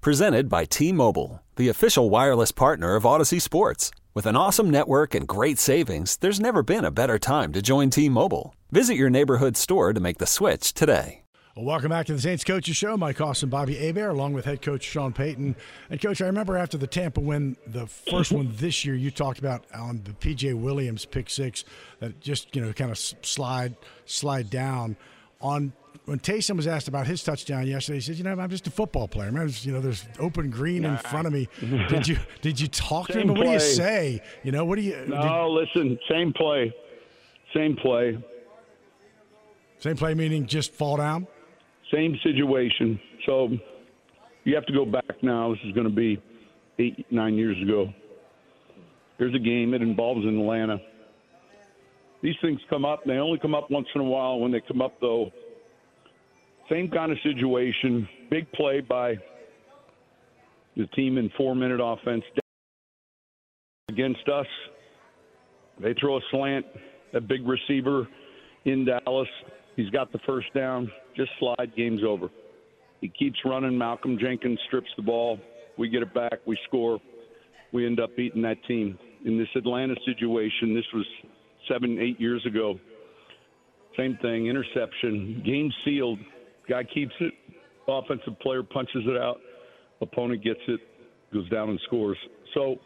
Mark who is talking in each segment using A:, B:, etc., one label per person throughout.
A: Presented by T Mobile, the official wireless partner of Audacy Sports. With an awesome network and great savings, there's never been a better time to join T Mobile. Visit your neighborhood store to make the switch today.
B: Well, welcome back to the Saints Coaches Show. Mike Austin, Bobby Hebert, along with head coach Sean Payton. And, coach, I remember after the Tampa win, the first one this year, you talked about on the PJ Williams pick six that just, you know, kind of slide, slide down. On when Taysom was asked about his touchdown yesterday, he said, "You know, I'm just a football player. Man, you know, there's open green in front of me. Did you did you talk to him? What do you say? You know, what do you?
C: No, did, listen, same play, same play,
B: same play. Meaning just fall down.
C: Same situation. So you have to go back now. This is going to be eight, nine years ago. Here's a game. It involves Atlanta. These things come up. They only come up once in a while. When they come up, though, same kind of situation. Big play by the team in four minute offense against us. They throw a slant, a big receiver in Dallas. He's got the first down. Just slide, game's over. He keeps running. Malcolm Jenkins strips the ball. We get it back. We score. We end up beating that team. In this Atlanta situation, this was seven, eight years ago. Same thing, interception, game sealed. Guy keeps it. Offensive player punches it out. Opponent gets it, goes down and scores. So,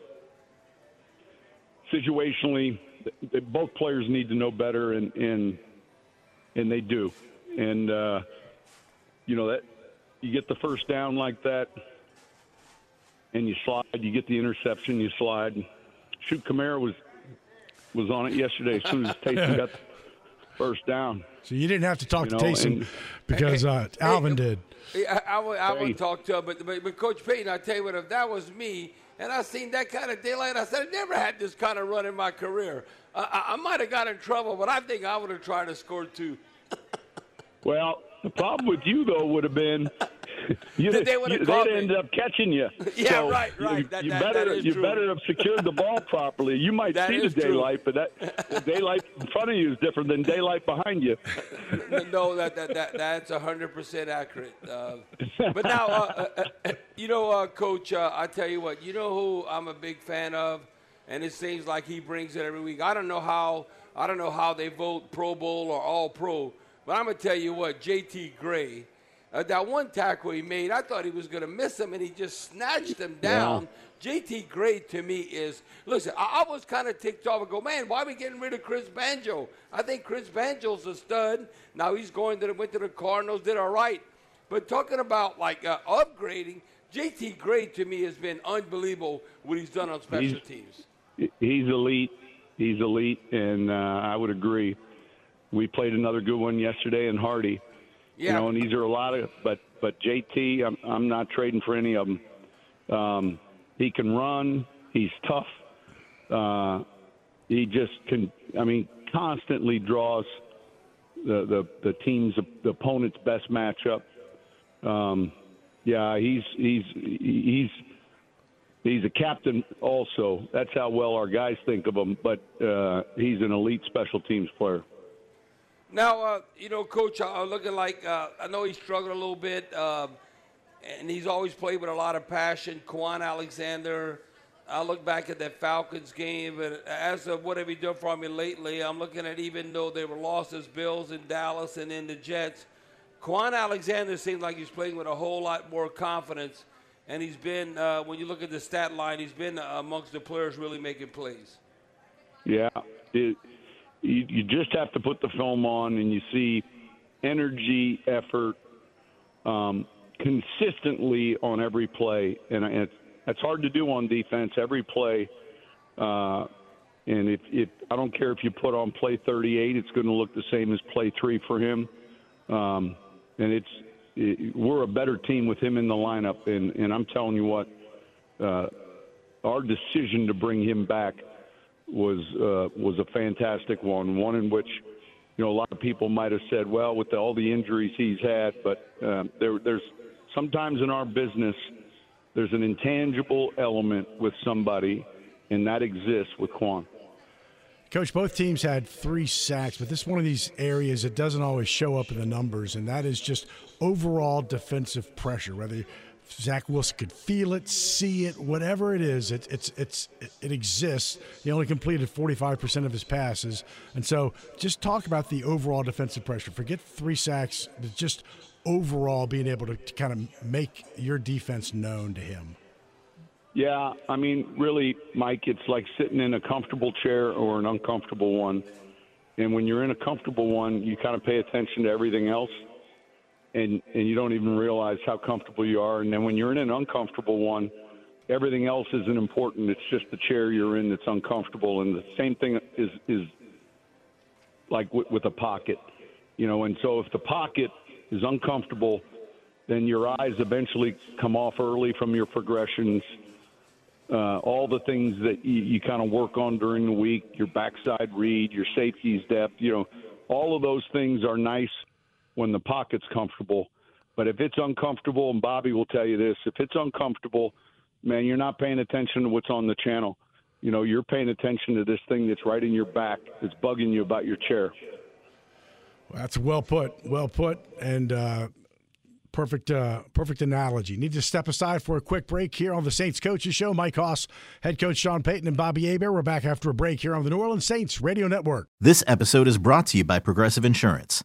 C: situationally, both players need to know better, and and and they do. And uh, you know that you get the first down like that, and you slide. You get the interception, you slide. Shoot, Kamara was was on it yesterday as soon as Taysom got the first down.
B: So you didn't have to talk you to know, Taysom because uh, Alvin did.
D: I, I, would, I would talk to him, but, but, but Coach Payton, I tell you what, if that was me and I seen that kind of daylight, I said I never had this kind of run in my career. I, I might have got in trouble, but I think I would have tried to score two.
C: well, the problem with you though would have been you,
D: they would have they'd
C: end up catching you.
D: yeah,
C: so
D: right, right.
C: You,
D: that,
C: you
D: that,
C: better
D: that
C: you
D: true.
C: better have secured the ball properly. You might
D: that
C: see the daylight,
D: true.
C: but that the daylight in front of you is different than daylight behind you.
D: no, that, that, that that's hundred percent accurate. Uh, but now, uh, uh, uh you know, uh, Coach, uh, I tell you what, you know who I'm a big fan of, and it seems like he brings it every week. I don't know how I don't know how they vote Pro Bowl or All Pro, but I'm gonna tell you what, J.T. Gray uh, that one tackle he made, I thought he was going to miss him, and he just snatched him down. Yeah. JT Gray to me is listen. I, I was kind of ticked off and go, man, why are we getting rid of Chris Banjo? I think Chris Banjo's a stud. Now he's going to the, went to the Cardinals, did all right. But talking about like uh, upgrading, JT Gray to me has been unbelievable what he's done on special
C: he's,
D: teams.
C: He's elite. He's elite, and uh, I would agree. We played another good one yesterday in Hardy.
D: Yeah.
C: You know, and these are a lot of, but but JT, I'm I'm not trading for any of them. Um, he can run. He's tough. Uh, he just can. I mean, constantly draws the the the team's the opponent's best matchup. Um, yeah, he's he's he's he's a captain also. That's how well our guys think of him. But uh, he's an elite special teams player.
D: Now, uh, you know, Coach, I'm looking like uh, I know he struggled a little bit, um, and he's always played with a lot of passion. Kwon Alexander. I look back at that Falcons game, and as of what have he done for me lately, I'm looking at even though they were losses, Bills in Dallas and in the Jets, Kwon Alexander seems like he's playing with a whole lot more confidence, and he's been, uh, when you look at the stat line, he's been amongst the players really making plays.
C: Yeah, it, you, you just have to put the film on and you see energy, effort, um, consistently on every play, and it's that's hard to do on defense. Every play, uh, and if, if I don't care if you put on play 38, it's going to look the same as play three for him, um, and it's we're a better team with him in the lineup. And, and I'm telling you what, uh, our decision to bring him back was uh, was a fantastic one. One in which, you know, a lot of people might have said, well, with the, all the injuries he's had, but um, there, there's sometimes in our business, there's an intangible element with somebody, and that exists with Kwon.
B: Coach, both teams had three sacks, but this is one of these areas that doesn't always show up in the numbers, and that is just overall defensive pressure. Whether Zach Wilson could feel it, see it, whatever it is, it, it's it's it exists. He only completed 45% of his passes, and so just talk about the overall defensive pressure. Forget three sacks, just overall being able to, to kind of make your defense known to him.
C: Yeah, I mean, really, Mike, it's like sitting in a comfortable chair or an uncomfortable one. And when you're in a comfortable one, you kind of pay attention to everything else, and and you don't even realize how comfortable you are. And then when you're in an uncomfortable one, everything else isn't important. It's just the chair you're in that's uncomfortable. And the same thing is is like with, a pocket, you know. And so if the pocket is uncomfortable, then your eyes eventually come off early from your progressions uh, all the things that you, you kind of work on during the week, your backside read, your safeties depth, you know, all of those things are nice when the pocket's comfortable. But if it's uncomfortable, and Bobby will tell you this, if it's uncomfortable, man, you're not paying attention to what's on the channel. You know, you're paying attention to this thing that's right in your back, that's bugging you about your chair.
B: Well, that's well put. Well put. And uh, Perfect, uh, perfect analogy. Need to step aside for a quick break here on the Saints Coaches Show. Mike Hoss, head coach Sean Payton, and Bobby Hebert. We're back after a break here on the New Orleans Saints Radio Network.
E: This episode is brought to you by Progressive Insurance.